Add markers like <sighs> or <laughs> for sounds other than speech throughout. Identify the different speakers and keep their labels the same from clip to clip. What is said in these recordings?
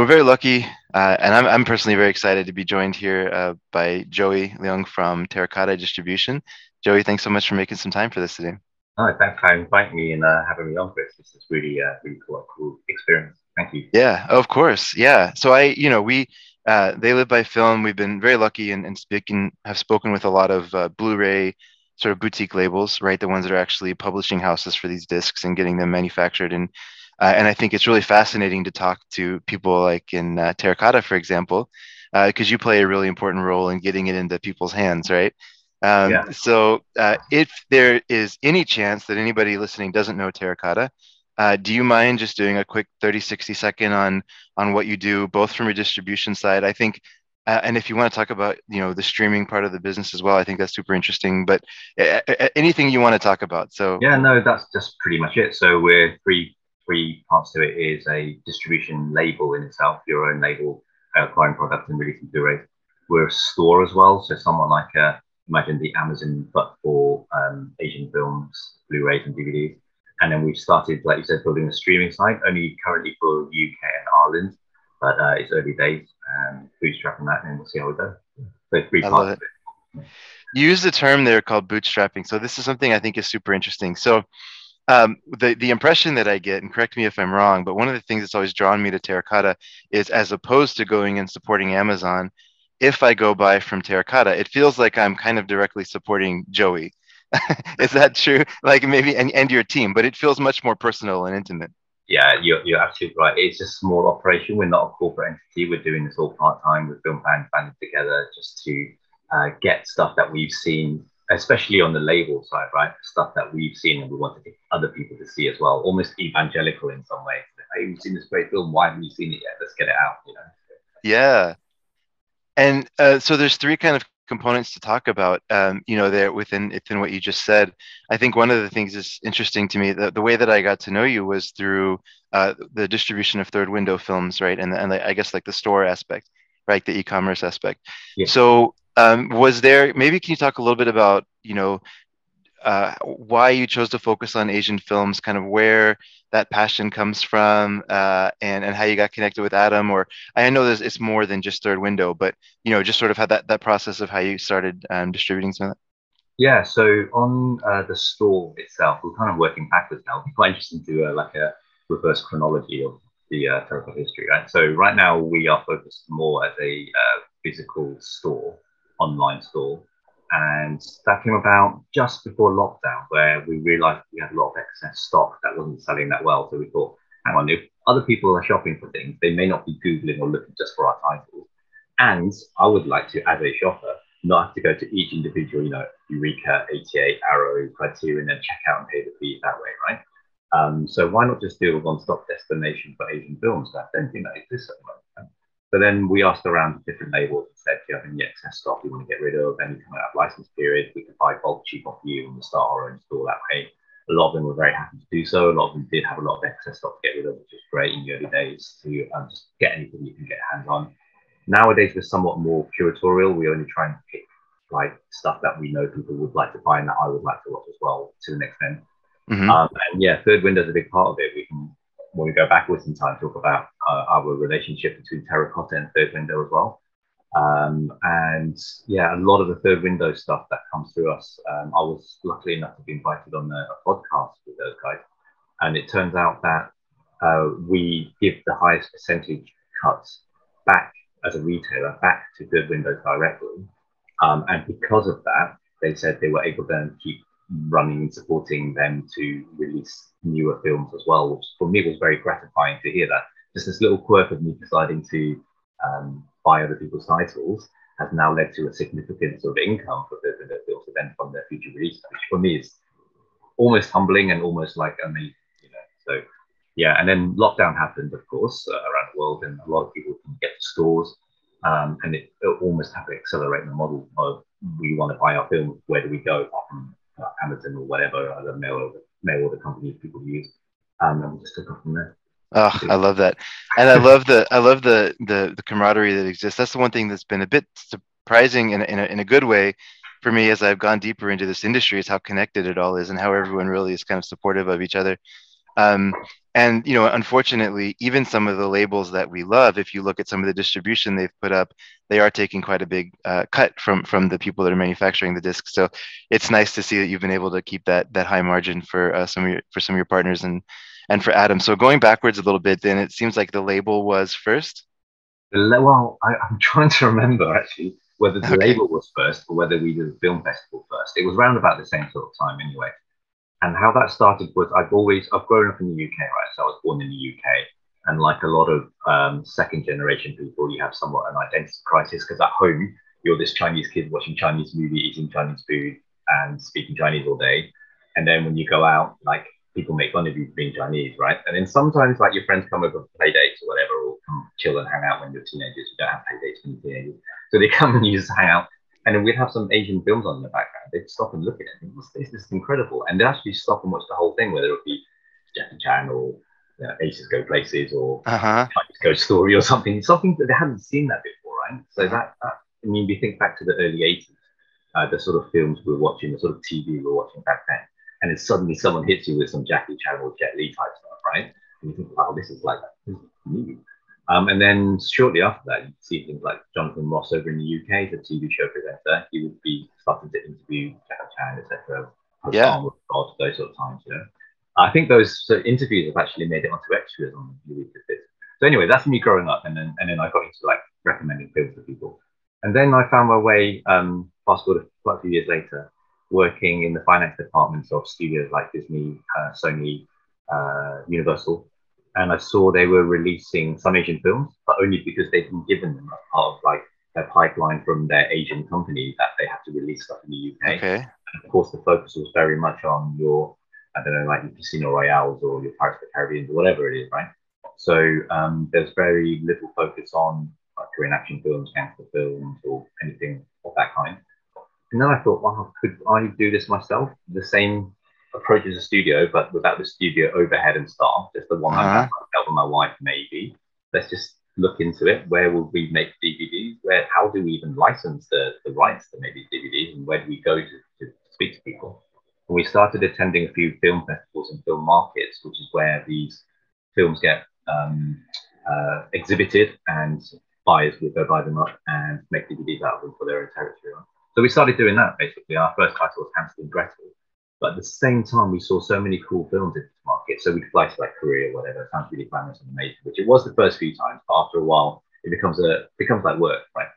Speaker 1: So we're very lucky, uh, and I'm, I'm personally very excited to be joined here uh, by Joey Leung from Terracotta Distribution. Joey, thanks so much for making some time for this today.
Speaker 2: Oh, thanks for inviting me and uh, having me on, Chris. This is really, uh, really cool, cool experience. Thank you.
Speaker 1: Yeah, of course. Yeah. So I, you know, we, uh, they live by film. We've been very lucky and, and speaking, have spoken with a lot of uh, Blu-ray sort of boutique labels, right? The ones that are actually publishing houses for these discs and getting them manufactured and uh, and I think it's really fascinating to talk to people like in uh, Terracotta, for example, because uh, you play a really important role in getting it into people's hands, right? Um, yeah. So, uh, if there is any chance that anybody listening doesn't know Terracotta, uh, do you mind just doing a quick 30, 60 second on on what you do, both from a distribution side? I think uh, and if you want to talk about you know the streaming part of the business as well i think that's super interesting but uh, anything you want to talk about so
Speaker 2: yeah no that's just pretty much it so we're three three parts to it is a distribution label in itself, your own label, uh, acquiring products and releasing Blu-ray. We're a store as well, so someone like uh, imagine the Amazon, but for um, Asian films, Blu-rays and DVDs. And then we've started, like you said, building a streaming site, only currently for UK and Ireland, but uh, it's early days. and bootstrapping that, and we'll see how we go. So three parts.
Speaker 1: You use the term there called bootstrapping. So this is something I think is super interesting. So um, the the impression that I get, and correct me if I'm wrong, but one of the things that's always drawn me to Terracotta is as opposed to going and supporting Amazon, if I go buy from Terracotta, it feels like I'm kind of directly supporting Joey. <laughs> is that true? Like maybe and, and your team, but it feels much more personal and intimate.
Speaker 2: Yeah, you're, you're absolutely right. It's a small operation. We're not a corporate entity. We're doing this all part time with Film Band banded together just to uh, get stuff that we've seen especially on the label side, right? Stuff that we've seen and we want to get other people to see as well. Almost evangelical in some ways. Hey, you've seen this great film. Why haven't you seen it yet? Let's get it out. You know.
Speaker 1: Yeah. And uh, so there's three kind of components to talk about. Um, you know, there within within what you just said. I think one of the things is interesting to me. The, the way that I got to know you was through uh, the distribution of third window films, right? And and I guess like the store aspect, right? The e-commerce aspect. Yeah. So um, was there maybe can you talk a little bit about you know uh, why you chose to focus on Asian films, kind of where that passion comes from, uh, and and how you got connected with Adam. Or I know this it's more than just Third Window, but you know just sort of how that that process of how you started um, distributing some of that.
Speaker 2: Yeah, so on uh, the store itself, we're kind of working backwards now. It's quite interesting to uh, like a reverse chronology of the uh, history, right? So right now we are focused more as a uh, physical store online store. And that came about just before lockdown, where we realized we had a lot of excess stock that wasn't selling that well. So we thought, hang on, if other people are shopping for things, they may not be Googling or looking just for our titles. And I would like to, as a shopper, not have to go to each individual, you know, Eureka, 88, Arrow, Criterion, and check out and pay the fee that way, right? Um, so why not just do a one-stop destination for Asian films? I don't think that exists at the moment. So then we asked around different labels and said, do you have any excess stock you want to get rid of? Any coming out of license period, we can buy bulk cheap off you and we'll start our own store that way. A lot of them were very happy to do so. A lot of them did have a lot of excess stock to get rid of, which is great in the early days to um, just get anything you can get hands on. Nowadays, we're somewhat more curatorial. We only try and pick like stuff that we know people would like to buy and that I would like to watch as well to an extent. Mm-hmm. Um, and yeah, third window is a big part of it. We can when we go backwards in time, talk about uh, our relationship between terracotta and third window as well. Um, and yeah, a lot of the third window stuff that comes through us. Um, I was lucky enough to be invited on a, a, podcast with those guys, and it turns out that uh, we give the highest percentage cuts back as a retailer back to third window directly. Um, and because of that, they said they were able to keep running and supporting them to release newer films as well, which for me was very gratifying to hear that. Just this little quirk of me deciding to um, buy other people's titles has now led to a significant sort of income for the, the films to then fund their future release, which for me is almost humbling and almost like amazing, you know. So yeah, and then lockdown happened, of course, uh, around the world, and a lot of people can get to stores, um, and it, it, almost had to accelerate the model of we want to buy our film, where do we go? From uh, Amazon or whatever other mail order, mail order companies people use, um, and we just took off from there.
Speaker 1: Oh, I love that, and I love the I love the, the the camaraderie that exists. That's the one thing that's been a bit surprising in in a, in a good way for me as I've gone deeper into this industry is how connected it all is and how everyone really is kind of supportive of each other. Um, and you know, unfortunately, even some of the labels that we love, if you look at some of the distribution they've put up, they are taking quite a big uh, cut from from the people that are manufacturing the discs. So it's nice to see that you've been able to keep that that high margin for uh, some of your for some of your partners and and for Adam. So going backwards a little bit, then it seems like the label was first.
Speaker 2: Well, I, am trying to remember actually whether the okay. label was first or whether we did the film festival first. It was around about the same sort of time anyway. And how that started was I've always I've grown up in the UK, right? So I was born in the UK, and like a lot of um, second generation people, you have somewhat an identity crisis because at home you're this Chinese kid watching Chinese movie, eating Chinese food, and speaking Chinese all day. And then when you go out, like people make fun of you for being Chinese, right? And then sometimes like your friends come over for play dates or whatever, or come chill and hang out when you're teenagers. You don't have play dates when you're teenagers. So they <laughs> come and you just hang out. And then we'd have some Asian films on in the background. They'd stop and look at it. And What's this? This is incredible. And they'd actually stop and watch the whole thing, whether it be Jackie Chan or you know, Aces Go Places or uh-huh. Story or something, something that they hadn't seen that before, right? So that, that I mean, we think back to the early 80s, uh, the sort of films we were watching, the sort of TV we were watching back then and then suddenly someone hits you with some Jackie Chan or Jet Li type stuff, right? And you think, wow, this is like this is me. Um, and then shortly after that, you'd see things like Jonathan Ross over in the UK, the TV show presenter. He would be starting to interview Jackie Chan, etc.
Speaker 1: Yeah.
Speaker 2: God, those sort of times, you know. I think those so interviews have actually made it onto extras on Louis So anyway, that's me growing up, and then and then I got into like recommending films to people, and then I found my way. Um, fast forward quite a few years later, working in the finance departments of studios like Disney, uh, Sony, uh, Universal, and I saw they were releasing some Asian films, but only because they'd been given them as part of like their pipeline from their Asian company that they had to release stuff in the UK.
Speaker 1: Okay.
Speaker 2: And of course, the focus was very much on your, I don't know, like your Casino Royales or your Pirates of the Caribbean or whatever it is, right? So um, there's very little focus on like, Korean action films, gangster films, or anything of that kind. And then I thought, wow, could I do this myself? The same approach as a studio, but without the studio overhead and staff, just the one uh-huh. I myself and my wife, maybe. Let's just look into it. Where will we make DVDs? Where, how do we even license the, the rights to make these DVDs? And where do we go to, to speak to people? And we started attending a few film festivals and film markets, which is where these films get um, uh, exhibited and buyers will go buy them up and make DVDs out of them for their own territory. So we started doing that basically. Our first title was Hansel and Gretel. But at the same time, we saw so many cool films in this market. So we'd fly to like Korea or whatever. It sounds really glamorous and amazing, which it was the first few times. But after a while, it becomes a becomes like work, right?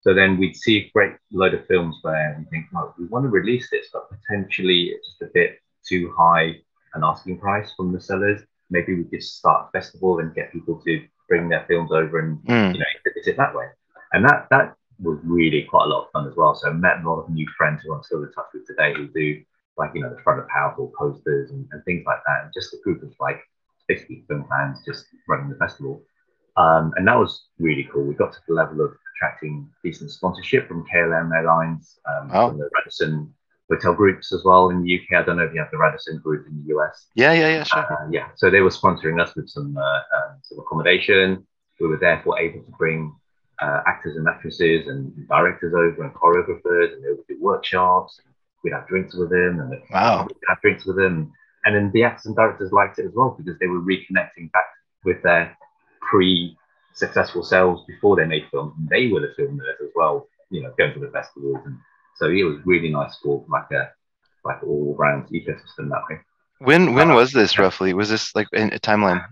Speaker 2: So then we'd see a great load of films where we think, well, we want to release this, but potentially it's just a bit too high an asking price from the sellers. Maybe we could start a festival and get people to bring their films over and mm. you know exhibit it that way. And that that was really quite a lot of fun as well. So I met a lot of new friends who I'm still in touch with today who do like, you know, the front of powerful posters and, and things like that. And just a group of like 50 film fans just running the festival. Um, and that was really cool. We got to the level of attracting decent sponsorship from KLM Airlines, um, from the Radisson hotel groups as well in the UK. I don't know if you have the Radisson group in the US.
Speaker 1: Yeah, yeah, yeah, sure.
Speaker 2: Uh, yeah, so they were sponsoring us with some, uh, um, some accommodation. We were therefore able to bring uh, actors and actresses and directors over and choreographers, and they would do workshops. We'd have drinks with him and
Speaker 1: wow.
Speaker 2: we'd have drinks with him. And then the actors and directors liked it as well because they were reconnecting back with their pre-successful selves before they made films, and they were the filmmakers as well. You know, going to the festivals, and so it was really nice for like a like all round ecosystem that way.
Speaker 1: When when uh, was this roughly? Was this like in a timeline?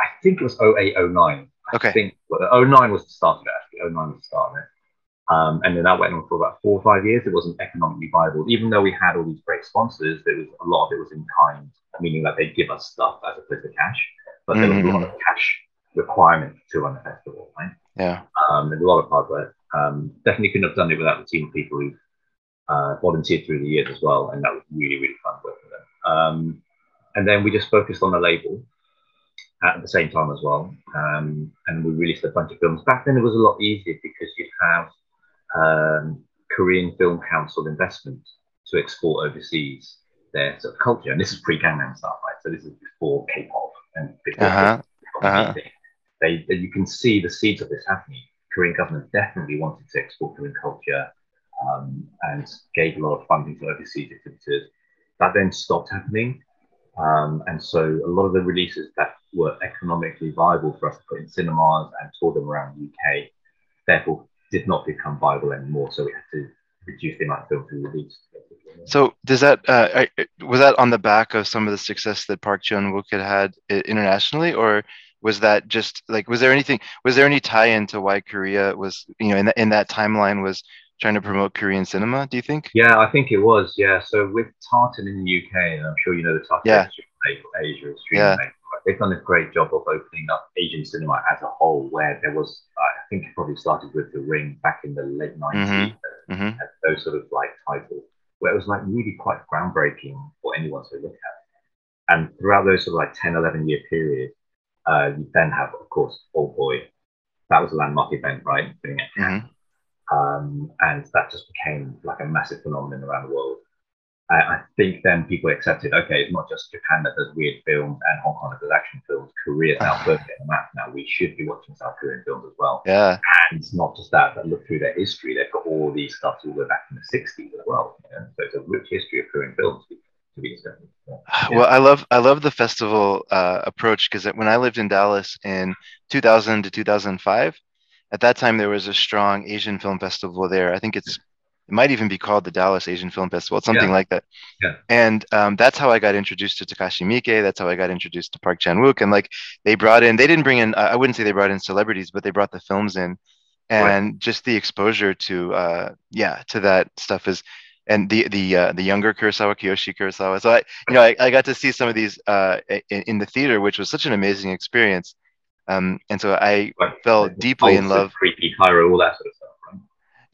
Speaker 2: I think it was 0809.
Speaker 1: Okay.
Speaker 2: I think well, 09 was the start of it, actually. 09 was the start of it. Um, and then that went on for about four or five years. It wasn't economically viable. Even though we had all these great sponsors, there was a lot of it was in kind, meaning that they'd give us stuff as opposed to cash. But there mm-hmm. was a lot of cash requirement to run the festival, right?
Speaker 1: Yeah.
Speaker 2: Um, there's a lot of hard work. Um, definitely couldn't have done it without the team of people who uh, volunteered through the years as well. And that was really, really fun working with them. Um, and then we just focused on the label at the same time as well. Um, and we released a bunch of films. Back then, it was a lot easier because you'd have um, Korean Film Council investment to export overseas their sort of culture. And this is pre Gangnam Style, right? So this is before K-pop and before uh-huh. uh-huh. They, they, you can see the seeds of this happening. Korean government definitely wanted to export Korean culture um, and gave a lot of funding to overseas exhibitors. That then stopped happening Um, and so a lot of the releases that were economically viable for us to put in cinemas and tour them around the UK, therefore did not become viable anymore. So we had to reduce the amount of films we released.
Speaker 1: So does that uh, was that on the back of some of the success that Park Chan Wook had had internationally, or was that just like was there anything was there any tie-in to why Korea was you know in, the, in that timeline was trying to promote Korean cinema? Do you think?
Speaker 2: Yeah, I think it was. Yeah, so with Tartan in the UK, and I'm sure you know the Tartan
Speaker 1: yeah.
Speaker 2: Asia is yeah. They've done a great job of opening up Asian cinema as a whole, where there was, I think, it probably started with The Ring back in the late 90s, mm-hmm. Mm-hmm. those sort of like titles, where it was like really quite groundbreaking for anyone to look at. And throughout those sort of like 10, 11 year period, uh, you then have, of course, Old Boy. That was a landmark event, right? Mm-hmm. Um, and that just became like a massive phenomenon around the world. I, I think then people accepted, okay, it's not just Japan that does weird films and Hong Kong that does action films. Korea's now <sighs> perfect in the map now. We should be watching South Korean films as well.
Speaker 1: Yeah.
Speaker 2: And it's not just that, but look through their history. They've got all these stuff all the way back in the 60s as well. You know? So it's a rich history of Korean films to be accepted.
Speaker 1: Yeah. <sighs> Well, I love I love the festival uh, approach because when I lived in Dallas in 2000 to 2005, at that time there was a strong Asian film festival there. I think it's it might even be called the Dallas Asian Film Festival, something
Speaker 2: yeah.
Speaker 1: like that.
Speaker 2: Yeah.
Speaker 1: And um, that's how I got introduced to Takashi Miike. That's how I got introduced to Park Chan Wook. And like they brought in, they didn't bring in, I wouldn't say they brought in celebrities, but they brought the films in, and right. just the exposure to, uh, yeah, to that stuff is, and the the uh, the younger Kurosawa, Kiyoshi Kurosawa. So I, you know, I, I got to see some of these uh, in, in the theater, which was such an amazing experience. Um, and so I right. fell deeply in love.
Speaker 2: Creepy Kairo, all that sort of stuff.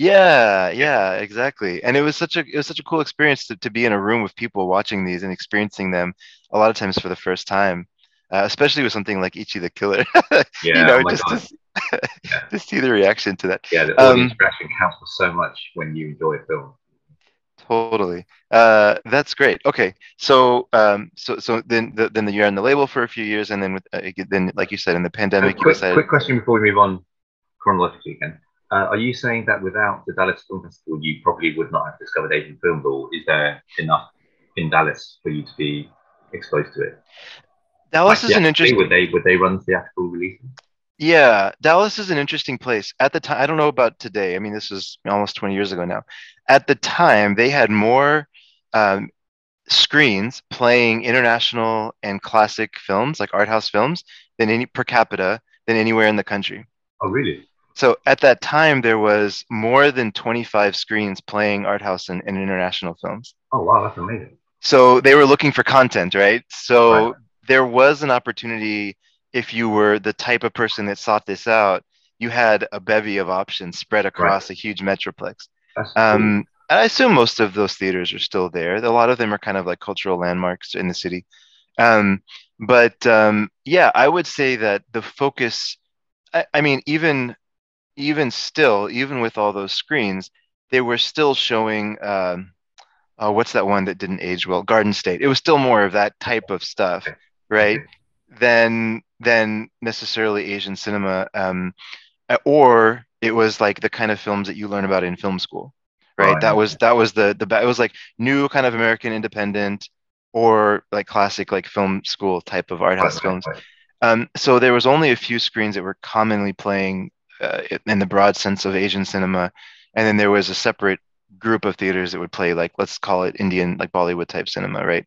Speaker 1: Yeah, yeah, exactly. And it was such a it was such a cool experience to, to be in a room with people watching these and experiencing them a lot of times for the first time, uh, especially with something like Ichi the Killer. <laughs>
Speaker 2: yeah,
Speaker 1: you know, oh just to, yeah. <laughs> to see the reaction to that.
Speaker 2: Yeah, the um, reaction counts for so much when you enjoy a film.
Speaker 1: Totally. Uh, that's great. Okay, so um, so so then the, then you're on the label for a few years, and then with uh, then like you said in the pandemic,
Speaker 2: quick,
Speaker 1: decided...
Speaker 2: quick question before we move on chronologically again. Uh, are you saying that without the Dallas Film Festival, you probably would not have discovered Asian films, or is there enough in Dallas for you to be exposed to it?
Speaker 1: Dallas like, is an interesting.
Speaker 2: Would they would they run theatrical releases?
Speaker 1: Yeah, Dallas is an interesting place. At the time, I don't know about today. I mean, this is almost 20 years ago now. At the time, they had more um, screens playing international and classic films, like art house films, than any per capita than anywhere in the country.
Speaker 2: Oh, really?
Speaker 1: So at that time, there was more than 25 screens playing art house and, and international films.
Speaker 2: Oh, wow, that's amazing.
Speaker 1: So they were looking for content, right? So right. there was an opportunity if you were the type of person that sought this out, you had a bevy of options spread across right. a huge metroplex. Um, and I assume most of those theaters are still there. A lot of them are kind of like cultural landmarks in the city. Um, but um, yeah, I would say that the focus, I, I mean, even even still, even with all those screens, they were still showing. Um, oh, what's that one that didn't age well? Garden State. It was still more of that type of stuff, right? Than than necessarily Asian cinema, um, or it was like the kind of films that you learn about in film school, right? Oh, that was that was the the it was like new kind of American independent or like classic like film school type of art house films. Um, so there was only a few screens that were commonly playing uh, in the broad sense of Asian cinema, and then there was a separate group of theaters that would play like let's call it Indian like Bollywood type cinema, right?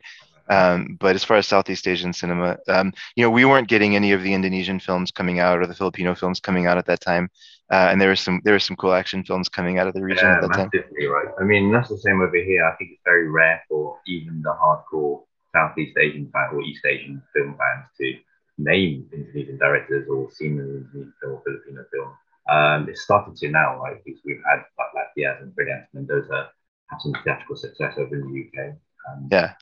Speaker 1: Um, but as far as Southeast Asian cinema, um, you know, we weren't getting any of the Indonesian films coming out or the Filipino films coming out at that time, uh, and there was some there were some cool action films coming out of the region
Speaker 2: yeah,
Speaker 1: at that
Speaker 2: massively,
Speaker 1: time.
Speaker 2: right. I mean, that's the same over here. I think it's very rare for even the hardcore Southeast Asian fan or East Asian film fans to name Indonesian directors or seen an Indonesian film or Filipino film. Um, it's started to now, right? Because we've had like Diaz and Brilliant Mendoza have some theatrical success over in the UK. Um,
Speaker 1: yeah.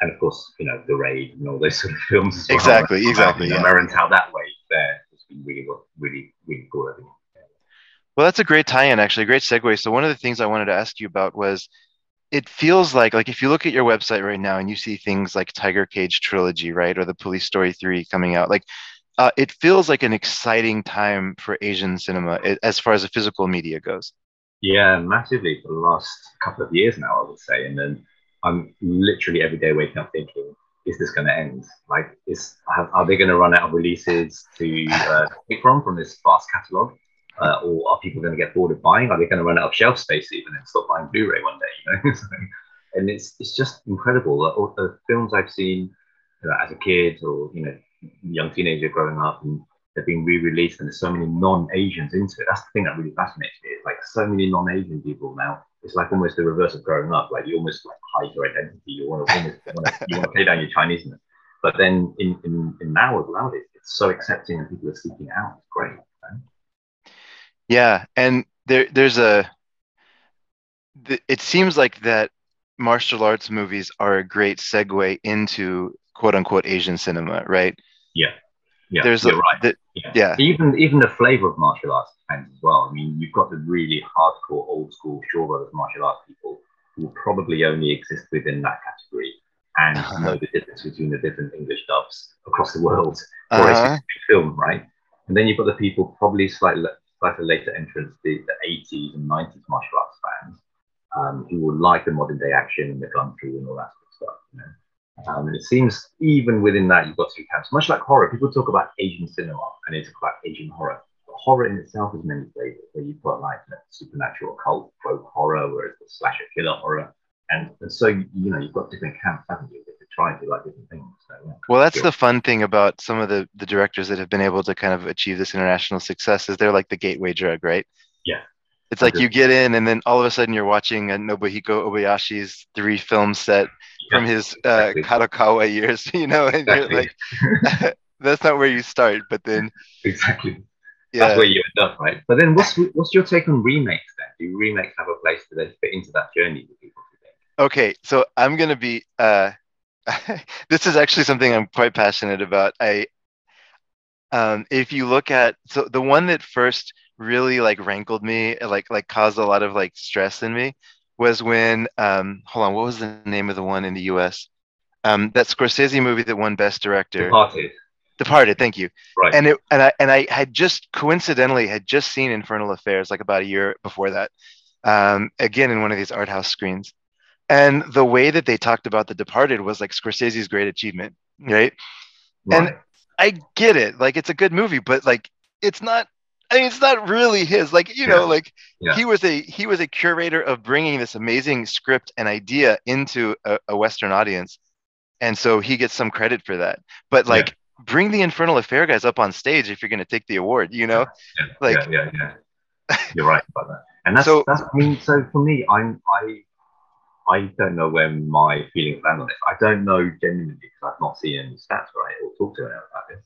Speaker 2: And of course, you know, The Raid and all those <laughs> sort of films
Speaker 1: well. Exactly, exactly.
Speaker 2: Yeah. Americans how that way there. It's been really, really, really cool.
Speaker 1: Well, that's a great tie-in, actually, a great segue. So one of the things I wanted to ask you about was it feels like like if you look at your website right now and you see things like Tiger Cage trilogy, right, or the Police Story 3 coming out, like uh, it feels like an exciting time for Asian cinema as far as the physical media goes.
Speaker 2: Yeah, massively for the last couple of years now, I would say. And then I'm literally every day waking up thinking is this going to end? Like, is are they going to run out of releases to uh, <laughs> pick from from this vast catalog? Uh, or are people going to get bored of buying? Are they going to run out of shelf space even and stop buying Blu-ray one day? You know, <laughs> so, and it's it's just incredible. All the films I've seen you know, as a kid or you know young teenager growing up and they're being re-released and there's so many non-Asians into it. That's the thing that really fascinates me. It's like so many non-Asian people now. It's like almost the reverse of growing up. Like you almost like hide your identity. You want to almost want to, you want to play down your Chineseness. But then in, in, in now with Loud, it's so accepting and people are seeking out. It's great. Man.
Speaker 1: Yeah, and there there's a. It seems like that martial arts movies are a great segue into quote unquote Asian cinema, right?
Speaker 2: Yeah. Yeah,
Speaker 1: there's
Speaker 2: you're
Speaker 1: a,
Speaker 2: right.
Speaker 1: The,
Speaker 2: yeah.
Speaker 1: yeah.
Speaker 2: Even even the flavor of martial arts depends as well. I mean, you've got the really hardcore, old school Shaw Brothers martial arts people who will probably only exist within that category and uh-huh. <laughs> know the difference between the different English dubs across the world for uh-huh. a film, right? And then you've got the people probably slightly slightly later entrants, the, the 80s and 90s martial arts fans, um, who will like the modern day action and the gun fu and all that sort of stuff. You know? Um, and it seems even within that, you've got two camps. Much like horror, people talk about Asian cinema and they talk about Asian horror. But horror in itself is many flavors, where you've got like you know, supernatural, cult, folk horror, where it's the slasher killer horror. And, and so, you know, you've got different camps, haven't you? That try and do like different things. So, yeah.
Speaker 1: Well, that's the fun thing about some of the, the directors that have been able to kind of achieve this international success is they're like the gateway drug, right?
Speaker 2: Yeah.
Speaker 1: It's like you get in, and then all of a sudden you're watching a Nobuhiko Obayashi's three film set from his uh, exactly. Kadokawa years, <laughs> you know, and exactly. you're like, <laughs> that's not where you start. But then, <laughs>
Speaker 2: exactly, yeah. that's where you end up, right? But then, what's what's your take on remakes? Then, do remakes have a place to then fit into that journey for people?
Speaker 1: Okay, so I'm gonna be. Uh, this is actually something I'm quite passionate about. I, um, if you look at so the one that first really like rankled me, like like caused a lot of like stress in me, was when um, hold on, what was the name of the one in the U.S. Um, that Scorsese movie that won Best Director?
Speaker 2: Departed.
Speaker 1: Departed. Thank you.
Speaker 2: Right.
Speaker 1: And it and I and I had just coincidentally had just seen Infernal Affairs like about a year before that. Um, again in one of these art house screens, and the way that they talked about The Departed was like Scorsese's great achievement, right? right. And I get it, like it's a good movie, but like it's not I mean, it's not really his. Like, you know, like yeah. he was a he was a curator of bringing this amazing script and idea into a, a Western audience, and so he gets some credit for that. But like, yeah. bring the Infernal Affair guys up on stage if you're going to take the award. You know,
Speaker 2: like, yeah, yeah, yeah. You're right about that. And that's so, that's. I mean, so for me, I'm I. I don't know where my feelings land on this. I don't know genuinely because I've not seen any stats right or talked to anyone about this.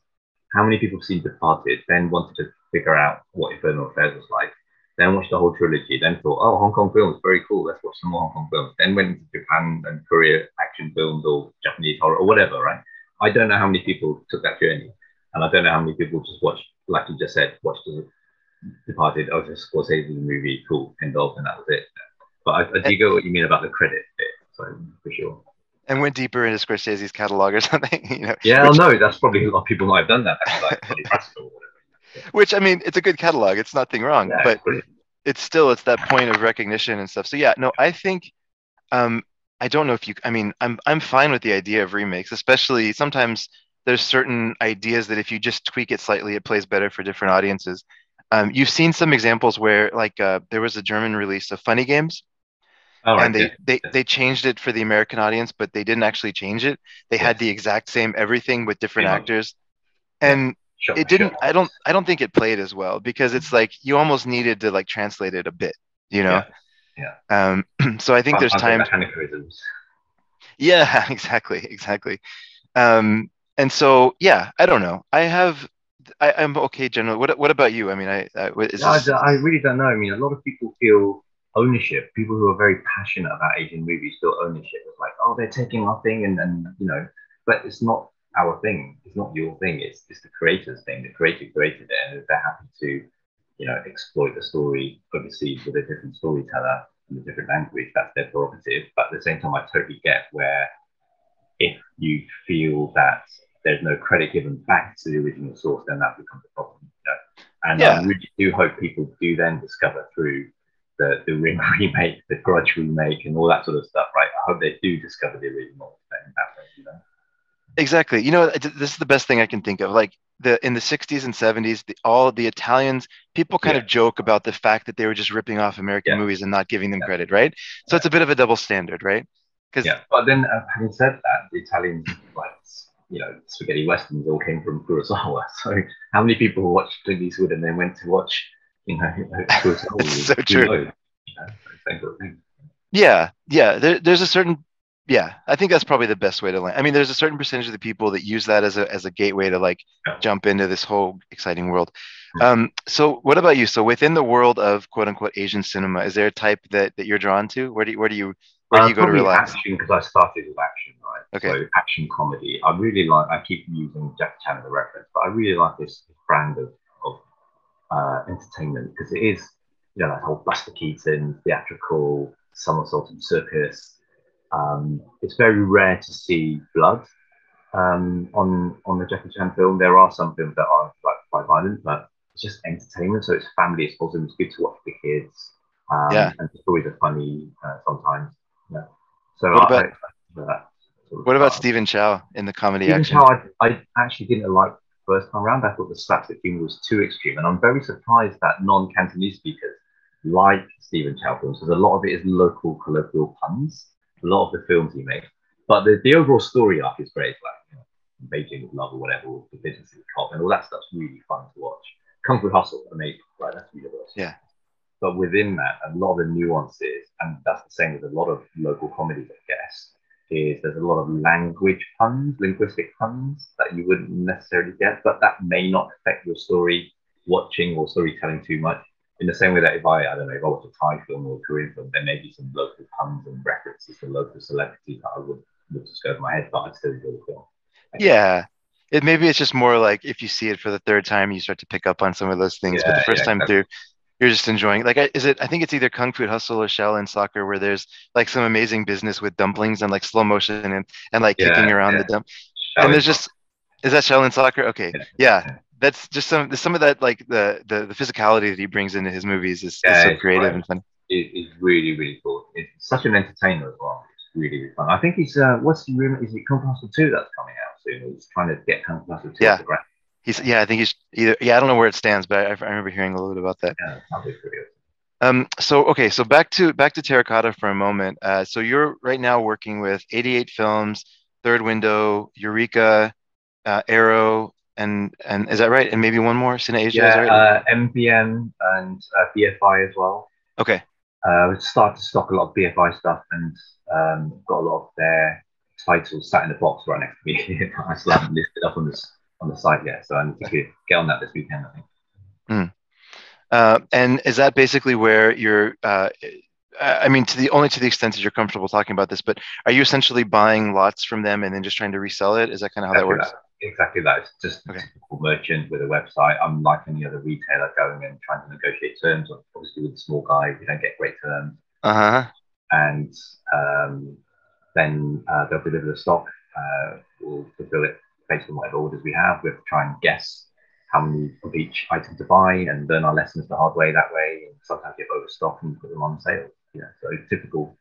Speaker 2: How many people have seen Departed, then wanted to figure out what Infernal Affairs was like. Then watched the whole trilogy. Then thought, oh, Hong Kong films, very cool. Let's watch some more Hong Kong films. Then went into Japan and Korea action films or Japanese horror or whatever, right? I don't know how many people took that journey, and I don't know how many people just watched, like you just said, watched the Departed. Oh, just Scorsese movie, cool, of, and that was it. But I, I do get what you mean about the credit bit, so for sure
Speaker 1: and went deeper into Scorsese's catalog or <laughs> something. You know,
Speaker 2: yeah, which, no, that's probably a lot of people might have done that. Like, <laughs>
Speaker 1: which I mean, it's a good catalog. It's nothing wrong, yeah, but it's still it's that point of recognition and stuff. So yeah, no, I think um, I don't know if you. I mean, I'm I'm fine with the idea of remakes, especially sometimes there's certain ideas that if you just tweak it slightly, it plays better for different audiences. Um, you've seen some examples where, like, uh, there was a German release of Funny Games, oh, and they, they they changed it for the American audience, but they didn't actually change it. They yes. had the exact same everything with different yeah. actors, and Sure, it didn't. Sure. I don't. I don't think it played as well because it's like you almost needed to like translate it a bit. You know.
Speaker 2: Yeah. yeah.
Speaker 1: Um. <clears throat> So I think there's time. Yeah. <laughs> Exactly. Exactly. Um. And so yeah, I don't know. I have. I, I'm okay generally. What What about you? I mean, I. I,
Speaker 2: is no, this... I really don't know. I mean, a lot of people feel ownership. People who are very passionate about Asian movies feel ownership. It's like, oh, they're taking our thing, and and you know, but it's not our thing. It's not your thing. It's it's the creator's thing. The creator created it, and they're happy to, you know, exploit the story overseas with a different storyteller and a different language, that's their prerogative. But at the same time, I totally get where if you feel that there's no credit given back to the original source, then that becomes a problem. You know? And yeah. I really do hope people do then discover through the, the Ring <laughs> remake, the Grudge remake, and all that sort of stuff, right? I hope they do discover the original. Then that way, you know.
Speaker 1: exactly. You know, this is the best thing I can think of. Like the in the 60s and 70s, the, all the Italians, people kind
Speaker 2: Yeah.
Speaker 1: of joke about the fact that they were just ripping off American
Speaker 2: Yeah.
Speaker 1: movies and not giving them
Speaker 2: Yeah.
Speaker 1: credit, right? So it's a bit of a double standard, right? Because
Speaker 2: Yeah, but then uh, having said that, the Italians like you know spaghetti westerns all came from Kurosawa. <laughs> So how many people watched Clint Eastwood and then went to watch you know <laughs>
Speaker 1: It's so true.
Speaker 2: You know, same sort of thing.
Speaker 1: Yeah, yeah. There, there's a certain, yeah. I think that's probably the best way to land. I mean, there's a certain percentage of the people that use that as a as a gateway to like
Speaker 2: Yeah.
Speaker 1: jump into this whole exciting world.
Speaker 2: Yeah.
Speaker 1: Um, so what about you? So within the world of quote unquote Asian cinema, is there a type that that you're drawn to? Where do you, where do you where do
Speaker 2: Uh,
Speaker 1: you go to relax?
Speaker 2: Action because I started with action, right?
Speaker 1: Okay.
Speaker 2: So action comedy. I really like. I keep using Jackie Chan as a reference, but I really like this brand of uh, entertainment because it is, you know, that whole Buster Keaton theatrical somersaulting circus. Um, it's very rare to see blood um, on on the Jackie Chan film. There are some films that are like quite violent, but it's just entertainment. So it's family. It's awesome. It's good to watch the kids. Um,
Speaker 1: Yeah.
Speaker 2: And the stories are funny uh, sometimes. Yeah. So
Speaker 1: What
Speaker 2: I,
Speaker 1: about-
Speaker 2: I, that sort of
Speaker 1: What about. Stephen Chow in the comedy
Speaker 2: Even
Speaker 1: action?
Speaker 2: how I, I actually didn't like first time around. I thought the slapstick humor was too extreme, and I'm very surprised that non-Cantonese speakers like Stephen Chow films because a lot of it is local colloquial puns. A lot of the films he makes, but the, the overall story arc is great. Like you know, Beijing with love or whatever, or the business of the cop, and all that stuff's really fun to watch. Kung Fu Hustle, amazing, right? That's universal.
Speaker 1: Yeah.
Speaker 2: But within that, a lot of the nuances, and that's the same with a lot of local comedies, I guess, is there's a lot of language puns, linguistic puns that you wouldn't necessarily get, but that may not affect your story watching or storytelling too much. In the same way that if I, I don't know, if I watch a Thai film or a Korean film, there may be some local puns and references to local celebrities that I would, would just go over my head, but I'd still enjoy the film.
Speaker 1: Yeah. It maybe it's just more like if you see it for the third time, you start to pick up on some of those things. but the first
Speaker 2: yeah,
Speaker 1: time
Speaker 2: exactly.
Speaker 1: through, you're just enjoying. Like, is it? I think it's either Kung Fu Hustle or Shaolin Soccer, where there's like some amazing business with dumplings and like slow motion and and like kicking around
Speaker 2: yeah.
Speaker 1: the dump. And there's just is that Shaolin Soccer? Okay,
Speaker 2: Yeah.
Speaker 1: yeah. That's just some some of that like the the, the physicality that he brings into his movies is, is so
Speaker 2: it's
Speaker 1: creative
Speaker 2: right.
Speaker 1: and fun.
Speaker 2: it is really, really cool. It's such an entertainer as well. It's really, really fun. I think he's uh, what's the rumor? Is it Kung Fu Hustle 2 that's coming out soon? He's trying to get Kung Fu Hustle 2
Speaker 1: Yeah.
Speaker 2: ground.
Speaker 1: He's yeah, I think he's either yeah, I don't know where it stands, but I, I remember hearing a little bit about that.
Speaker 2: Yeah, that'll be pretty awesome.
Speaker 1: Um, so okay, so back to back to Terracotta for a moment. Uh, so you're right now working with 88 Films, Third Window, Eureka, uh, Arrow, and and is that right? And maybe one more, Cine Asia. is
Speaker 2: Yeah,
Speaker 1: right?
Speaker 2: uh, MPM and uh, BFI as well.
Speaker 1: okay,
Speaker 2: Uh, we've started to stock a lot of BFI stuff and um, got a lot of their titles sat in the box right next to me. I still haven't listed up on this on the site yet, so I need to get, on that this weekend. I think.
Speaker 1: uh, and is that basically where you're? Uh, I mean, to the only to the extent that you're comfortable talking about this, but are you essentially buying lots from them and then just trying to resell it? Is that kind of how that
Speaker 2: Exactly
Speaker 1: works?
Speaker 2: Exactly that. It's just a typical merchant with a website. I'm like any other retailer going and trying to negotiate terms. Obviously, with the small guy, we don't get great terms.
Speaker 1: Uh huh.
Speaker 2: And um, then uh, they'll deliver the stock. Uh, we'll fulfill it based on whatever orders we have. We have to try and guess how many of each item to buy and learn our lessons the hard way that way. And sometimes you have overstock and put them on sale. Yeah, so typical,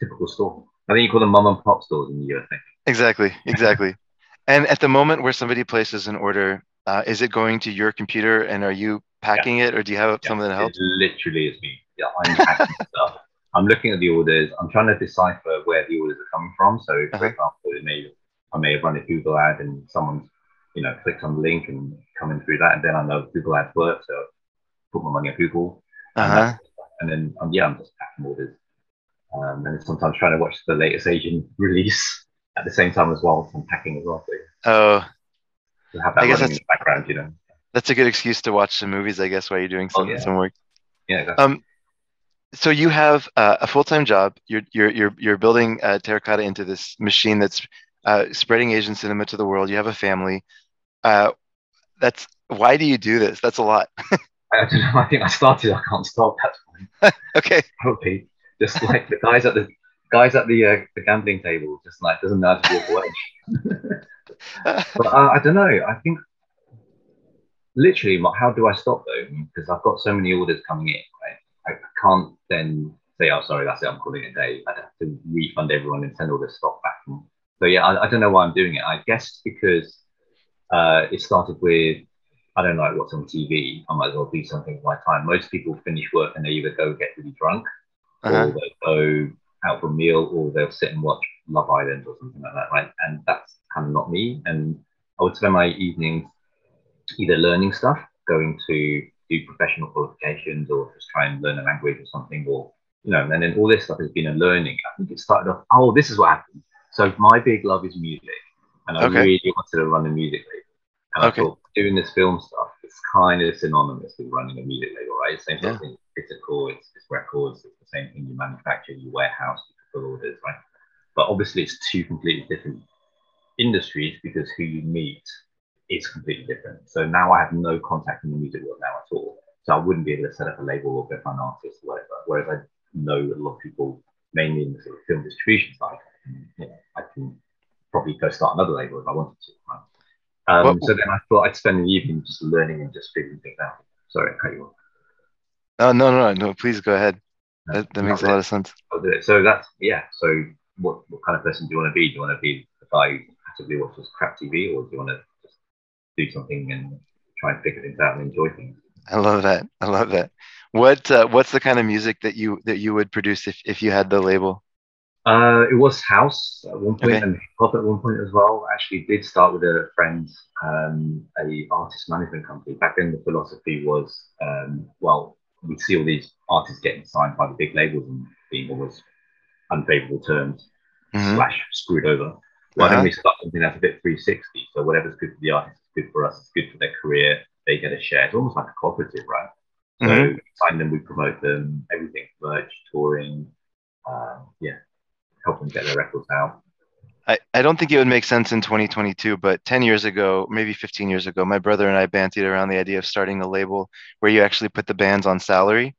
Speaker 2: typical store. I think you call them mom and pop stores in the US. I think.
Speaker 1: Exactly, exactly. <laughs> and at the moment where somebody places an order, uh, is it going to your computer and are you packing it or do you have
Speaker 2: Yeah,
Speaker 1: something that helps?
Speaker 2: It literally is me. Yeah, I'm packing <laughs> stuff. I'm looking at the orders. I'm trying to decipher where the orders are coming from. So, for
Speaker 1: Uh-huh.
Speaker 2: example, it may, I may have run a Google ad and someone's, you know, clicked on the link and coming through that, and then I know Google ads work, so put my money on Google,
Speaker 1: Uh
Speaker 2: and, that's- and then um, yeah, I'm just packing orders. Um, and sometimes trying to watch the latest Asian <laughs> release at the same time as well. So I'm packing as well. So
Speaker 1: Oh,
Speaker 2: to have that
Speaker 1: I guess
Speaker 2: the background, you know.
Speaker 1: that's a good excuse to watch some movies, I guess, while you're doing some,
Speaker 2: Oh, yeah.
Speaker 1: some work.
Speaker 2: Yeah, exactly.
Speaker 1: Um, so you have uh, a full-time job. You're you're you're you're building uh, Terracotta into this machine that's uh, spreading Asian cinema to the world. You have a family. Uh, that's why do you do this? That's a lot. <laughs>
Speaker 2: I don't know. I think I started. I can't stop. That's <laughs> fine.
Speaker 1: okay.
Speaker 2: probably just like the guys at the guys at the uh, the gambling table, just like doesn't know how to walk away. but uh, I don't know. I think literally, how do I stop though? Because I've got so many orders coming in. Right? I can't then say, "Oh, sorry, that's it. I'm calling it a day." I'd have to refund everyone and send all this stock back. And so yeah, I, I, don't know why I'm doing it. I guess because uh, it started with I don't like what's on TV. I might as well do something with my time. Most people finish work and they either go get really drunk, uh-huh. or they go out for a meal, or they'll sit and watch Love Island or something like that, right? And that's kind of not me. And I would spend my evenings either learning stuff, going to do professional qualifications, or just try and learn a language or something, or you know. And then all this stuff has been a learning. I think it started off. Oh, this is what happened. So my big love is music, and I okay. really wanted to run a music label. And okay. I thought doing this film stuff, it's kind of synonymous with running a music label, right? Same yeah. thing. Physical, it's, it's records, it's the same thing you manufacture, you warehouse, you fulfill orders, right? But obviously, it's two completely different industries because who you meet is completely different. So now I have no contact in the music world now at all. So I wouldn't be able to set up a label or get an artist or whatever. Whereas I know a lot of people, mainly in the sort of film distribution side, you know, I can probably go start another label if I wanted to. Right? Um, so then I thought I'd spend the evening just learning and just figuring things out. Sorry, I cut you off.
Speaker 1: Oh no, no, no! Please go ahead. That, that makes a lot of sense.
Speaker 2: I'll do it. So that's yeah. So what what kind of person do you want to be? Do you want to be the guy who actively watches crap TV, or do you want to just do something and try and figure things out and enjoy things?
Speaker 1: I love that. I love that. What uh, what's the kind of music that you that you would produce if if you had the label?
Speaker 2: Uh, it was house at one point okay. and hip hop at one point as well. I Actually, did start with a friend, um, a artist management company. Back then, the philosophy was, um, well, we see all these artists getting signed by the big labels and being always unfavorable terms mm-hmm. slash screwed over. Why uh-huh. don't we start something that's a bit 360? So whatever's good for the artist is good for us. It's good for their career. They get a share. It's almost like a cooperative, right? So mm-hmm. we sign them, we promote them, everything, merch, touring, um, yeah, help them get their records out.
Speaker 1: I, I don't think it would make sense in 2022, but 10 years ago, maybe 15 years ago, my brother and I bantied around the idea of starting a label where you actually put the bands on salary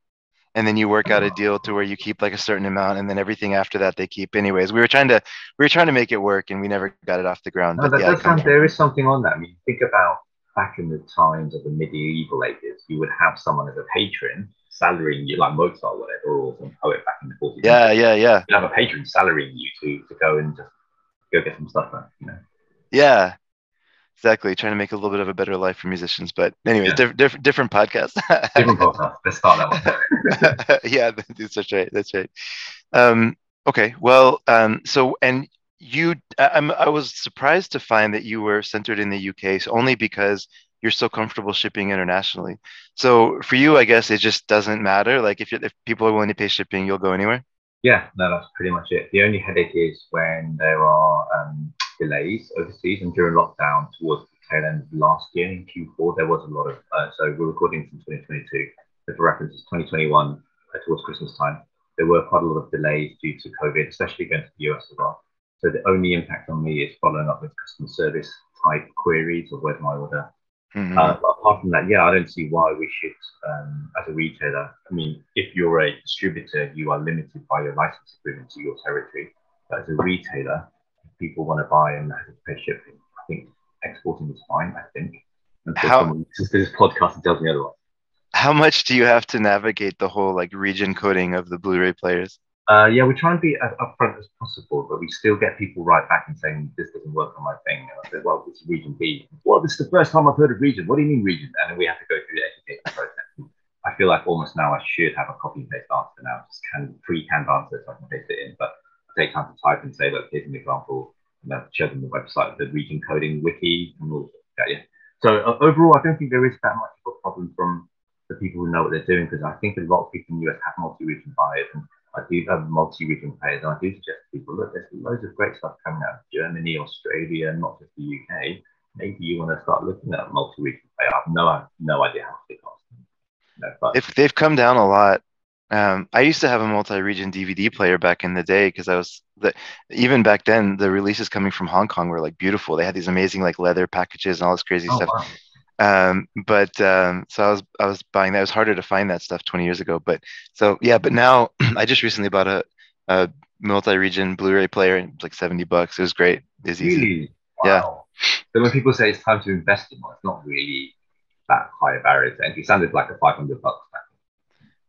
Speaker 1: and then you work out a deal to where you keep like a certain amount and then everything after that they keep anyways. We were trying to we were trying to make it work and we never got it off the ground.
Speaker 2: No, but yeah, sound, there is something on that. I mean, think about back in the times of the medieval ages, you would have someone as a patron salarying you, like Mozart or whatever, or some poet back in the 40s.
Speaker 1: Yeah, yeah, yeah.
Speaker 2: You have a patron salarying you to, to go and just go get some stuff done, you know?
Speaker 1: Yeah, exactly. Trying to make a little bit of a better life for musicians. But anyway, yeah. different, <laughs> different, different podcast.
Speaker 2: different podcast. Let's start that
Speaker 1: one. <laughs> yeah, <laughs> that's right. That's right. Um, okay. Well, um, so, and you, I'm, I was surprised to find that you were centered in the UK so only because you're so comfortable shipping internationally. So for you, I guess it just doesn't matter. Like if if people are willing to pay shipping, you'll go anywhere.
Speaker 2: Yeah, no, that's pretty much it. The only headache is when there are um, delays overseas, and during lockdown towards the tail end of last year in Q4, there was a lot of. Uh, so we're recording from 2022. So for reference, it's 2021 uh, towards Christmas time. There were quite a lot of delays due to COVID, especially going to the US as well. So the only impact on me is following up with customer service type queries of where's my order, Mm-hmm. Uh, apart from that, yeah, I don't see why we should, um, as a retailer. I mean, if you're a distributor, you are limited by your license agreement to your territory. But as a retailer, if people want to buy and have to pay shipping, I think exporting is fine. I think. Until How, someone listens to this podcast and tells me otherwise.
Speaker 1: How much do you have to navigate the whole like region coding of the Blu-ray players?
Speaker 2: Uh, yeah, we try and be as upfront as possible, but we still get people right back and saying this doesn't work on my thing. And I said, well, it's region B. Well, this is the first time I've heard of region. What do you mean region? And then we have to go through the education process. I feel like almost now I should have a copy and paste answer now, just can pre-canned answer so I can paste it in. But I take time to type and say, look, here's an example. And I've them the website, the region coding wiki, and all that. Yeah. So uh, overall, I don't think there is that much of a problem from the people who know what they're doing because I think a lot of people in the US have multi-region buyers and I do have multi-region players, and I do suggest to people, look, there's loads of great stuff coming out of Germany, Australia, not just the UK. Maybe you want to start looking at multi-region player. I have no, no idea how much they cost.
Speaker 1: No, but if they've come down a lot, um, I used to have a multi-region DVD player back in the day because I was the, even back then the releases coming from Hong Kong were like beautiful. They had these amazing like leather packages and all this crazy oh, stuff. Wow. Um, but um, so I was I was buying that. It was harder to find that stuff 20 years ago. But so yeah, but now <clears throat> I just recently bought a, a multi-region Blu-ray player. It was like 70 bucks. It was great. It was easy.
Speaker 2: Really? Wow. Yeah. So when people say it's time to invest in one, it's not really that high a barrier to entry. It sounded like a 500 bucks.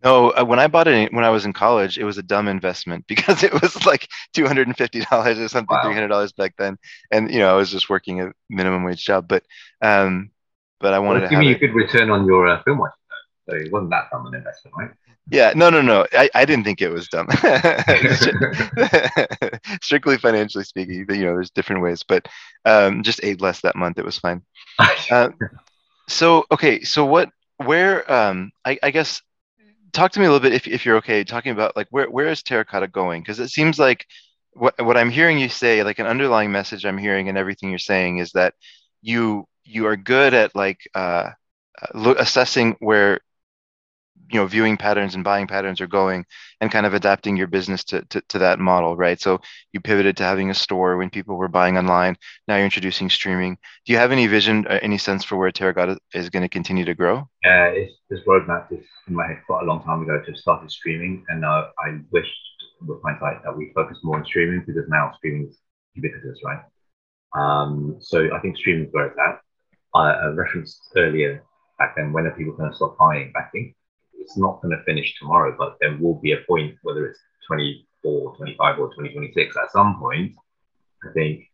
Speaker 1: No, uh, when I bought it when I was in college, it was a dumb investment <laughs> because it was like two hundred and fifty dollars or something, three
Speaker 2: Wow.
Speaker 1: hundred dollars back then, and you know I was just working a minimum wage job, but um, but I wanted
Speaker 2: it's
Speaker 1: to
Speaker 2: you a good return on your uh, film watching, though. So it wasn't that dumb an investment, right?
Speaker 1: Yeah, no, no, no, I, I didn't think it was dumb. <laughs> <laughs> Strictly financially speaking, you know, there's different ways, but um, just ate less that month. It was fine. Uh, <laughs> so okay, so what, where, um, I, I guess talk to me a little bit if, if you're okay talking about like where where is terracotta going because it seems like what what i'm hearing you say like an underlying message i'm hearing and everything you're saying is that you you are good at like uh, uh, assessing where you know viewing patterns and buying patterns are going and kind of adapting your business to, to, to that model right? So you pivoted to having a store when people were buying online. Now you're introducing streaming. Do you have any vision uh, any sense for where terracotta is going to continue to grow?
Speaker 2: Uh, this roadmap is in my head quite a long time ago. To started streaming, and uh, I wished with hindsight that we focused more on streaming because now streaming is ubiquitous, right? Um, so I think streaming is where it's at. I, I referenced earlier back then when are people going to stop buying? I think it's not going to finish tomorrow, but there will be a point, whether it's 24, 25, or 2026, at some point, I think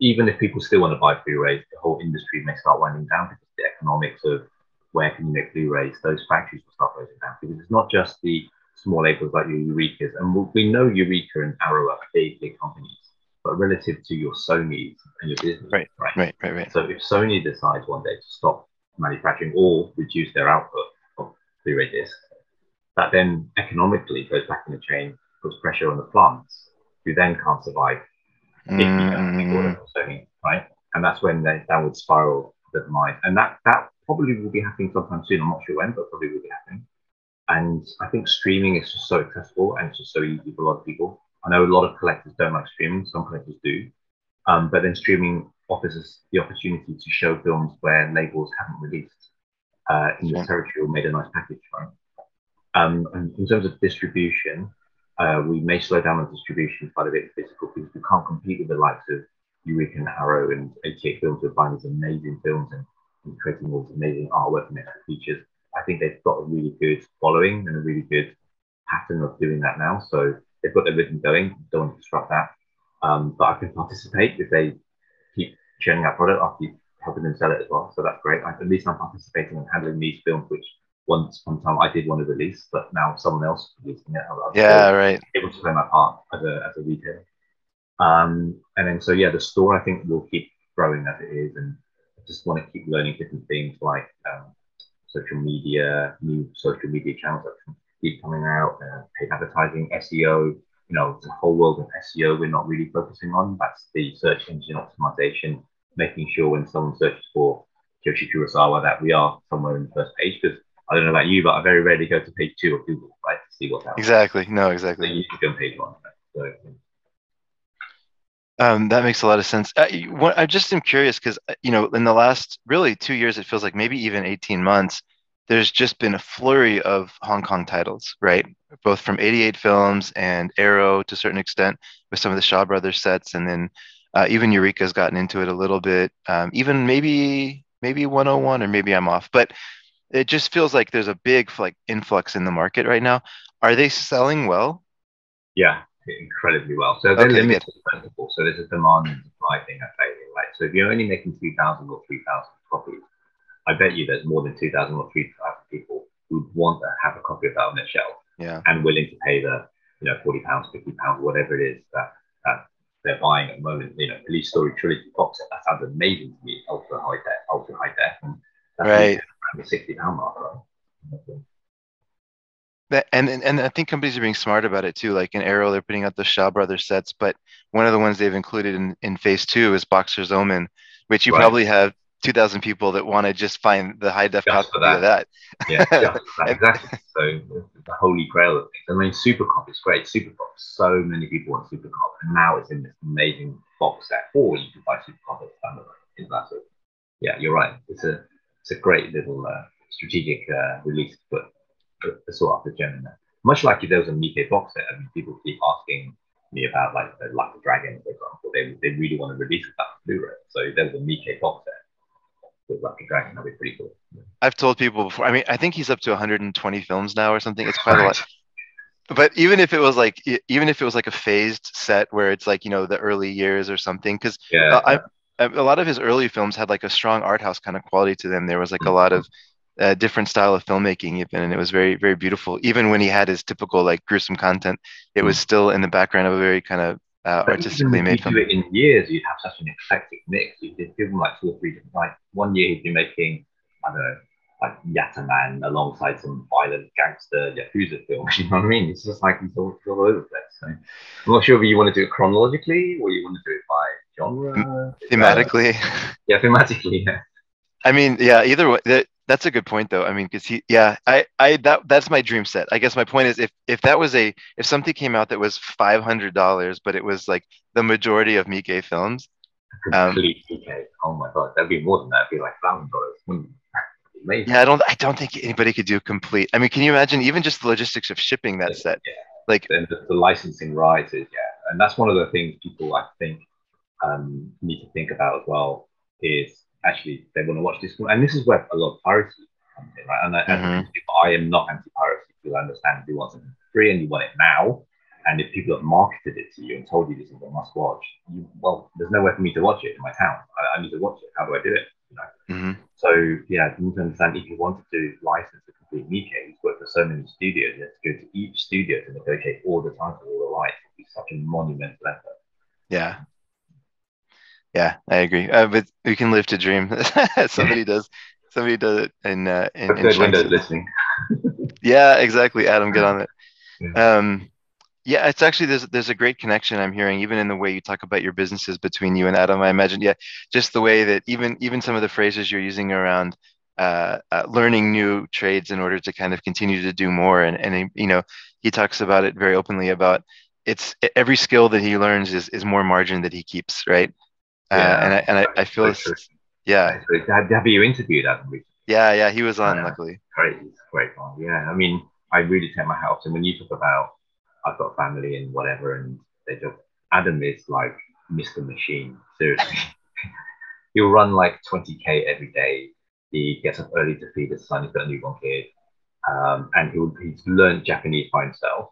Speaker 2: even if people still want to buy Blu-rays, the whole industry may start winding down because the economics of where can you make Blu-rays, those factories will start closing down because it's not just the small labels like your Eurekas, and we know Eureka and Arrow are big, big companies, but relative to your Sony's and your Disney,
Speaker 1: right
Speaker 2: right?
Speaker 1: right right right
Speaker 2: So if Sony decides one day to stop manufacturing or reduce their output of Blu-ray discs, that then economically goes back in the chain, puts pressure on the plants, who then can't survive if you don't order
Speaker 1: mm
Speaker 2: from Sony, right? And that's when the downward spiral the demise. And that that probably will be happening sometime soon. I'm not sure when, but probably will be happening. And I think streaming is just so accessible and it's just so easy for a lot of people. I know a lot of collectors don't like streaming, some collectors do. Um, but then streaming offers us the opportunity to show films where labels haven't released uh, in the territory or made a nice package, right? Um, and in terms of distribution, uh, we may slow down on distribution quite a bit physical because we can't compete with the likes of Eureka and Arrow and 88 Films who are buying these amazing films and, and creating all this amazing artwork and extra features. I think they've got a really good following and a really good pattern of doing that now. So they've got their rhythm going. Don't want to disrupt that. Um, but I can participate if they keep churning out product. I'll keep helping them sell it as well. So that's great. I, at least I'm participating and handling these films, which once upon a time I did want to release, but now someone else is releasing it. I'm
Speaker 1: yeah right
Speaker 2: able to play my part as a, as a retailer. Um, and then, so yeah, the store I think will keep growing as it is. And I just want to keep learning different things like um, social media, new social media channels that keep coming out, uh, paid advertising, SEO. You know, the whole world of SEO we're not really focusing on. That's the search engine optimization, making sure when someone searches for Kiyoshi Kurosawa that we are somewhere in the first page. Because I don't know about you, but I very rarely go to page two of Google, right, to see what's out.
Speaker 1: exactly no
Speaker 2: So
Speaker 1: exactly
Speaker 2: you need to go on page one. Right? So
Speaker 1: Um, that makes a lot of sense. Uh, what, I just am curious because, you know, in the last really two years, it feels like maybe even 18 months, there's just been a flurry of Hong Kong titles, right? Both from 88 Films and Arrow to a certain extent with some of the Shaw Brothers sets. And then uh, even Eureka's gotten into it a little bit. Um, even maybe, maybe 101 or maybe I'm off. But it just feels like there's a big like influx in the market right now. Are they selling well?
Speaker 2: Yeah, incredibly well. So they're
Speaker 1: Okay,
Speaker 2: limited, first of all. So there's a demand and supply thing at play here, right? So if you're only making 2,000 or 3,000 copies, I bet you there's more than 2,000 or 3,000 people who want to have a copy of that on their shelf
Speaker 1: Yeah.
Speaker 2: and willing to pay the, you know, 40 pounds, 50 pounds, whatever it is that, that they're buying at the moment. You know, Police Story Trilogy box set, that sounds amazing to me, ultra high def, ultra high def. And that's
Speaker 1: Right.
Speaker 2: around the 60 pound mark, right?
Speaker 1: That, and, and and I think companies are being smart about it too. Like in Arrow, they're putting out the Shaw Brothers sets, but one of the ones they've included in, in phase two is Boxer's Omen, which you
Speaker 2: Right.
Speaker 1: probably have 2,000 people that want to just find the high def
Speaker 2: Just
Speaker 1: copy
Speaker 2: for
Speaker 1: of that.
Speaker 2: Yeah, that, <laughs> exactly. So the holy grail of things. I mean, Supercop is great. Supercop, so many people want Supercop, and now it's in this amazing box set. Or you can buy Supercop as standalone. In that sort. Yeah, you're right. It's a it's a great little uh, strategic uh, release but a sort of the gem in there. Much like if there was a Miike box set, I mean, people keep asking me about like the a Dragon, for example. They, they really want to release that Blu-ray. So there was a Miike box set with Like a Dragon. That'd be pretty cool.
Speaker 1: I've told people before. I mean, I think he's up to 120 films now or something. It's quite a lot. But even if it was like, even if it was like a phased set where it's like you know the early years or something, because
Speaker 2: Yeah.
Speaker 1: uh, I, a lot of his early films had like a strong art house kind of quality to them. There was like a lot of uh, different style of filmmaking even, and it was very very beautiful. Even when he had his typical like gruesome content, it was still in the background of a very kind of uh, artistically made
Speaker 2: if you
Speaker 1: film.
Speaker 2: do it in years, you'd have such an eclectic mix. You did give him like two or three different. Like one year he'd be making, I don't know, like Yatterman alongside some violent gangster yakuza films. <laughs> You know what I mean? It's just like he's all, all over the place. So I'm not sure if you want to do it chronologically or you want to do it by genre.
Speaker 1: Thematically, <laughs>
Speaker 2: Yeah, thematically. Yeah.
Speaker 1: I mean, yeah. Either way, that, that's a good point, though. I mean, because he, yeah, I, I, that, that's my dream set. I guess my point is, if, if that was a, if something came out that was five hundred dollars, but it was like the majority of Miike films, Um,
Speaker 2: Complete PK. Oh my god, that'd be more than that. It'd be like thousand dollars. Hmm. Amazing.
Speaker 1: yeah, I don't, I don't think anybody could do complete. I mean, can you imagine even just the logistics of shipping that set?
Speaker 2: Yeah.
Speaker 1: Like,
Speaker 2: the, the licensing rights is yeah, and that's one of the things people I think um, need to think about as well is actually they want to watch this one, and this is where a lot of piracy comes in, right? And I,
Speaker 1: Mhm.
Speaker 2: and I am not anti-piracy because I understand if you want something free and you want it now, and if people have marketed it to you and told you this is a must watch, you well, there's nowhere for me to watch it in my town. I, I need to watch it. How do I do it? You know.
Speaker 1: mhm.
Speaker 2: So yeah, you need to understand if you wanted to license a complete Miike, he's worked for so many studios, you have to go to each studio to negotiate all the time for all the rights. It's such a monumental effort.
Speaker 1: yeah, yeah, I agree. Uh, but we can live to dream. <laughs> somebody does, somebody does it in, uh, in, in
Speaker 2: window listening. <laughs>
Speaker 1: Yeah, exactly. Adam, get on it.
Speaker 2: Yeah.
Speaker 1: Um, yeah, it's actually there's there's a great connection I'm hearing even in the way you talk about your businesses between you and Adam. I imagine, yeah, just the way that even even some of the phrases you're using around uh, uh, learning new trades in order to kind of continue to do more, and and you know he talks about it very openly about it's every skill that he learns is is more margin that he keeps, right? Uh,
Speaker 2: Yeah.
Speaker 1: and I and I, I feel this, yeah,
Speaker 2: have, have you interviewed Adam recently?
Speaker 1: yeah, yeah. He was on
Speaker 2: Yeah.
Speaker 1: luckily.
Speaker 2: Great, it's great fun. Yeah, I mean, I really take my hat off. And when you talk about I've got family and whatever, and they just Adam is like Mr. Machine. Seriously, <laughs> he'll run like 20k every day. He gets up early to feed his son. He's got a newborn kid, um, and he'll, he's learned Japanese by himself.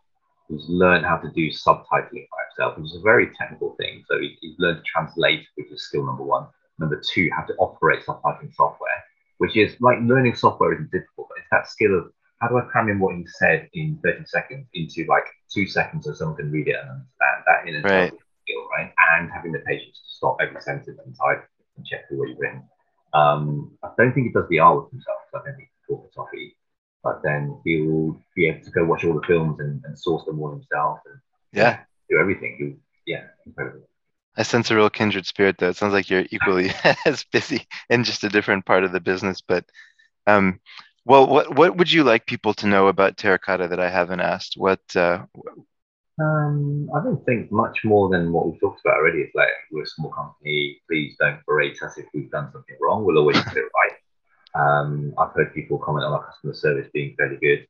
Speaker 2: He's learned how to do subtitling by himself, which is a very technical thing. So he, he's learned to translate, which is skill number one. Number two, how to operate subtitling software, which is like learning software isn't difficult, but it's that skill of how do I cram in what you said in 30 seconds into like two seconds so someone can read it and understand that in itself
Speaker 1: Right.
Speaker 2: a skill, right? And having the patience to stop every sentence and type and check through what you've written. Um, I don't think he does the R with himself, so I don't think he's talk for toffee. But then he'll be able to go watch all the films and, and source them all himself and
Speaker 1: Yeah,
Speaker 2: do everything. He'll, yeah, incredible.
Speaker 1: I sense a real kindred spirit though. It sounds like you're equally <laughs> as busy in just a different part of the business. But um, well, what what would you like people to know about Terracotta that I haven't asked? What uh,
Speaker 2: Um, I don't think much more than what we've talked about already. It's like we're a small company. Please don't berate us if we've done something wrong. We'll always do it right. Um, I've heard people comment on our customer service being fairly good,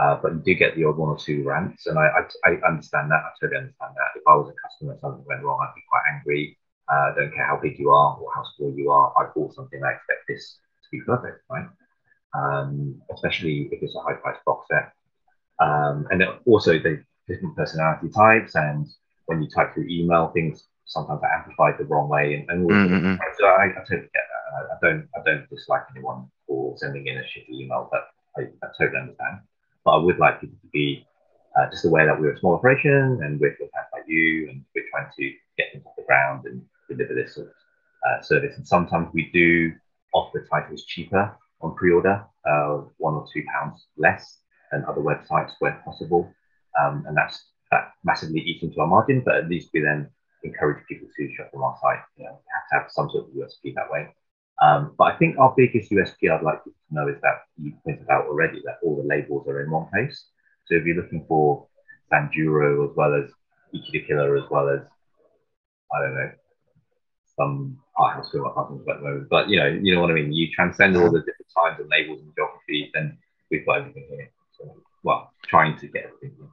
Speaker 2: uh, but you do get the odd one or two rants, and I, I, I understand that. I totally understand that. If I was a customer and something went wrong, I'd be quite angry. Uh, I don't care how big you are or how small you are. I bought something. I expect this to be perfect, right? Um, especially if it's a high-priced box set. Um, and also the different personality types, and when you type through email, things sometimes are amplified the wrong way, and, and
Speaker 1: Mm,
Speaker 2: of
Speaker 1: mm,
Speaker 2: so I, I totally get that. I, I don't I don't dislike anyone for sending in a shitty email, but I, I totally understand. But I would like people to be uh, just aware that we're a small operation and we're fans like you, and we're trying to get off the ground and deliver this sort of uh, service. And sometimes we do offer titles cheaper on pre-order, uh, one or two pounds less than other websites where possible. Um, and that's that massively eats into our margin, but at least we then encourage people to shop from our site. You know, we have to have some sort of USP that way. Um, but I think our biggest USP I'd like you to know is that you pointed out already that all the labels are in one place. So if you're looking for Sanjuro as well as the Killer as well as I don't know some art house film I can't think of at the moment, but you know you know what I mean. You transcend all the different times and labels and geographies, then we've got everything here. So, well, trying to get everything. Here.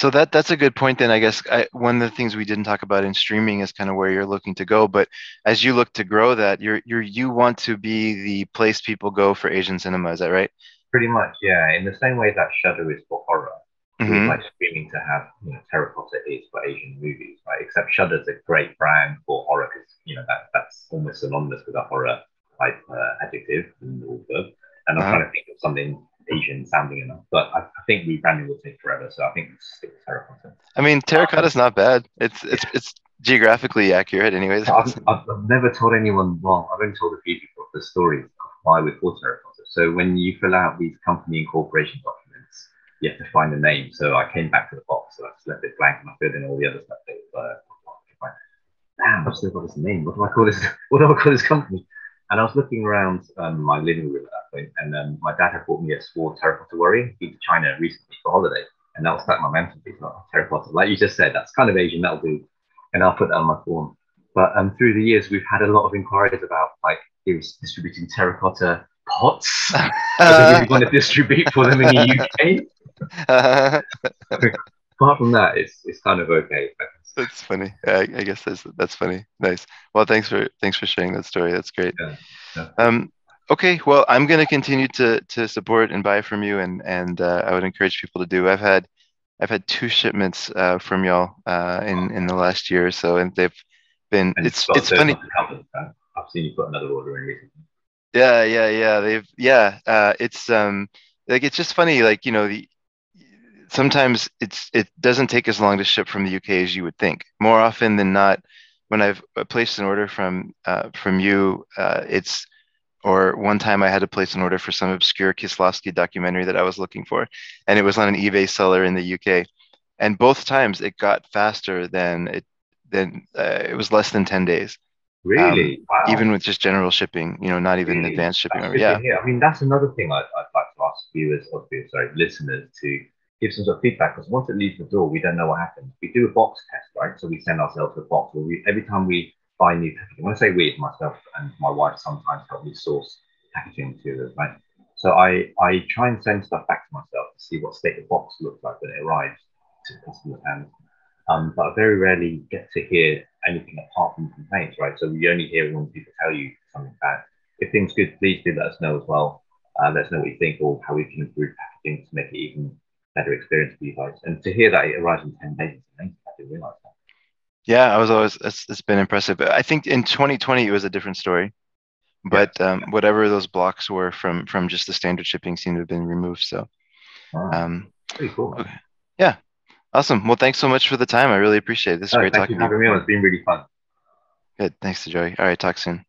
Speaker 1: So that that's a good point. Then I guess I, one of the things we didn't talk about in streaming is kind of where you're looking to go. But as you look to grow that, you're you're you want to be the place people go for Asian cinema. Is that right?
Speaker 2: Pretty much, yeah. In the same way that Shudder is for horror, mm-hmm. like streaming to have you know terracotta is for Asian movies, right? Except Shudder's a great brand for horror because you know that that's almost synonymous with a horror type uh, adjective in the verb. And I'm uh-huh. trying to think of something Asian sounding enough. But I, I think rebranding will take forever, so I think stick with terracotta.
Speaker 1: I mean, terracotta is not bad. It's it's it's geographically accurate, anyways.
Speaker 2: I've, I've, never told anyone. Well, I've only told a few people the story of why we call terracotta. So when you fill out these company incorporation documents, you have to find a name. So I came back to the box, so I just left it blank, and I filled in all the other stuff. That, uh, Damn, I've still got this name. What do I call this? <laughs> What do I call this company? And I was looking around um, my living room at that point, and um, my dad had bought me a small terracotta warrior. Been to China recently for holiday, and that was like my mantelpiece, like terracotta. Like you just said, that's kind of Asian. That'll do, and I'll put that on my form. But um, through the years, we've had a lot of inquiries about like he was distributing terracotta pots. uh, we want to distribute for them in the UK. <laughs> <laughs> Apart from that, it's it's kind of okay.
Speaker 1: That's funny. I, I, guess that's that's funny. Nice. Well, thanks for thanks for sharing that story. That's great. Yeah, yeah. Um, okay. Well, I'm going to continue to to support and buy from you, and and uh, I would encourage people to do. I've had I've had two shipments uh, from y'all uh, in in the last year or so, and they've been. And it's it's funny.
Speaker 2: I've seen you put another order in recently.
Speaker 1: Yeah, yeah, yeah. They've yeah. Uh, it's um like it's just funny. Like you know the sometimes it's it doesn't take as long to ship from the UK as you would think. More often than not, when I've uh, placed an order from uh, from you, uh, it's or one time I had to place an order for some obscure Kieslowski documentary that I was looking for, and it was on an eBay seller in the UK, and both times it got faster than it than uh, it was less than ten days.
Speaker 2: Really?
Speaker 1: Um, wow. Even with just general shipping, you know, not even really? advanced shipping.
Speaker 2: Or,
Speaker 1: yeah.
Speaker 2: I mean, that's another thing I'd, I'd like to ask viewers, or sorry, listeners to give some sort of feedback because once it leaves the door, we don't know what happens. We do a box test, right? So we send ourselves a box. Where we, every time we buy new packaging, when I say we, myself and my wife sometimes help me source packaging materials, right? So I, I try and send stuff back to myself to see what state the box looks like when it arrives to customer's hands. Um, but I very rarely get to hear anything apart from complaints, right? So we only hear when people tell you something bad. If things good, please do let us know as well. Uh, let us know what you think or how we can improve packaging to make it even better experience for you guys. And to hear that it arrives in 10 days, I didn't realize that.
Speaker 1: Yeah, I was always, it's, it's been impressive. I think in 2020, it was a different story. But yeah. um, whatever those blocks were from from just the standard shipping seem to have been removed. So,
Speaker 2: um, pretty cool.
Speaker 1: Okay. Yeah, awesome. Well, thanks so much for the time. I really appreciate it. This is great talking.
Speaker 2: Thank you for having me on. It's been really fun.
Speaker 1: Good. Thanks, to Joey. All right. Talk soon.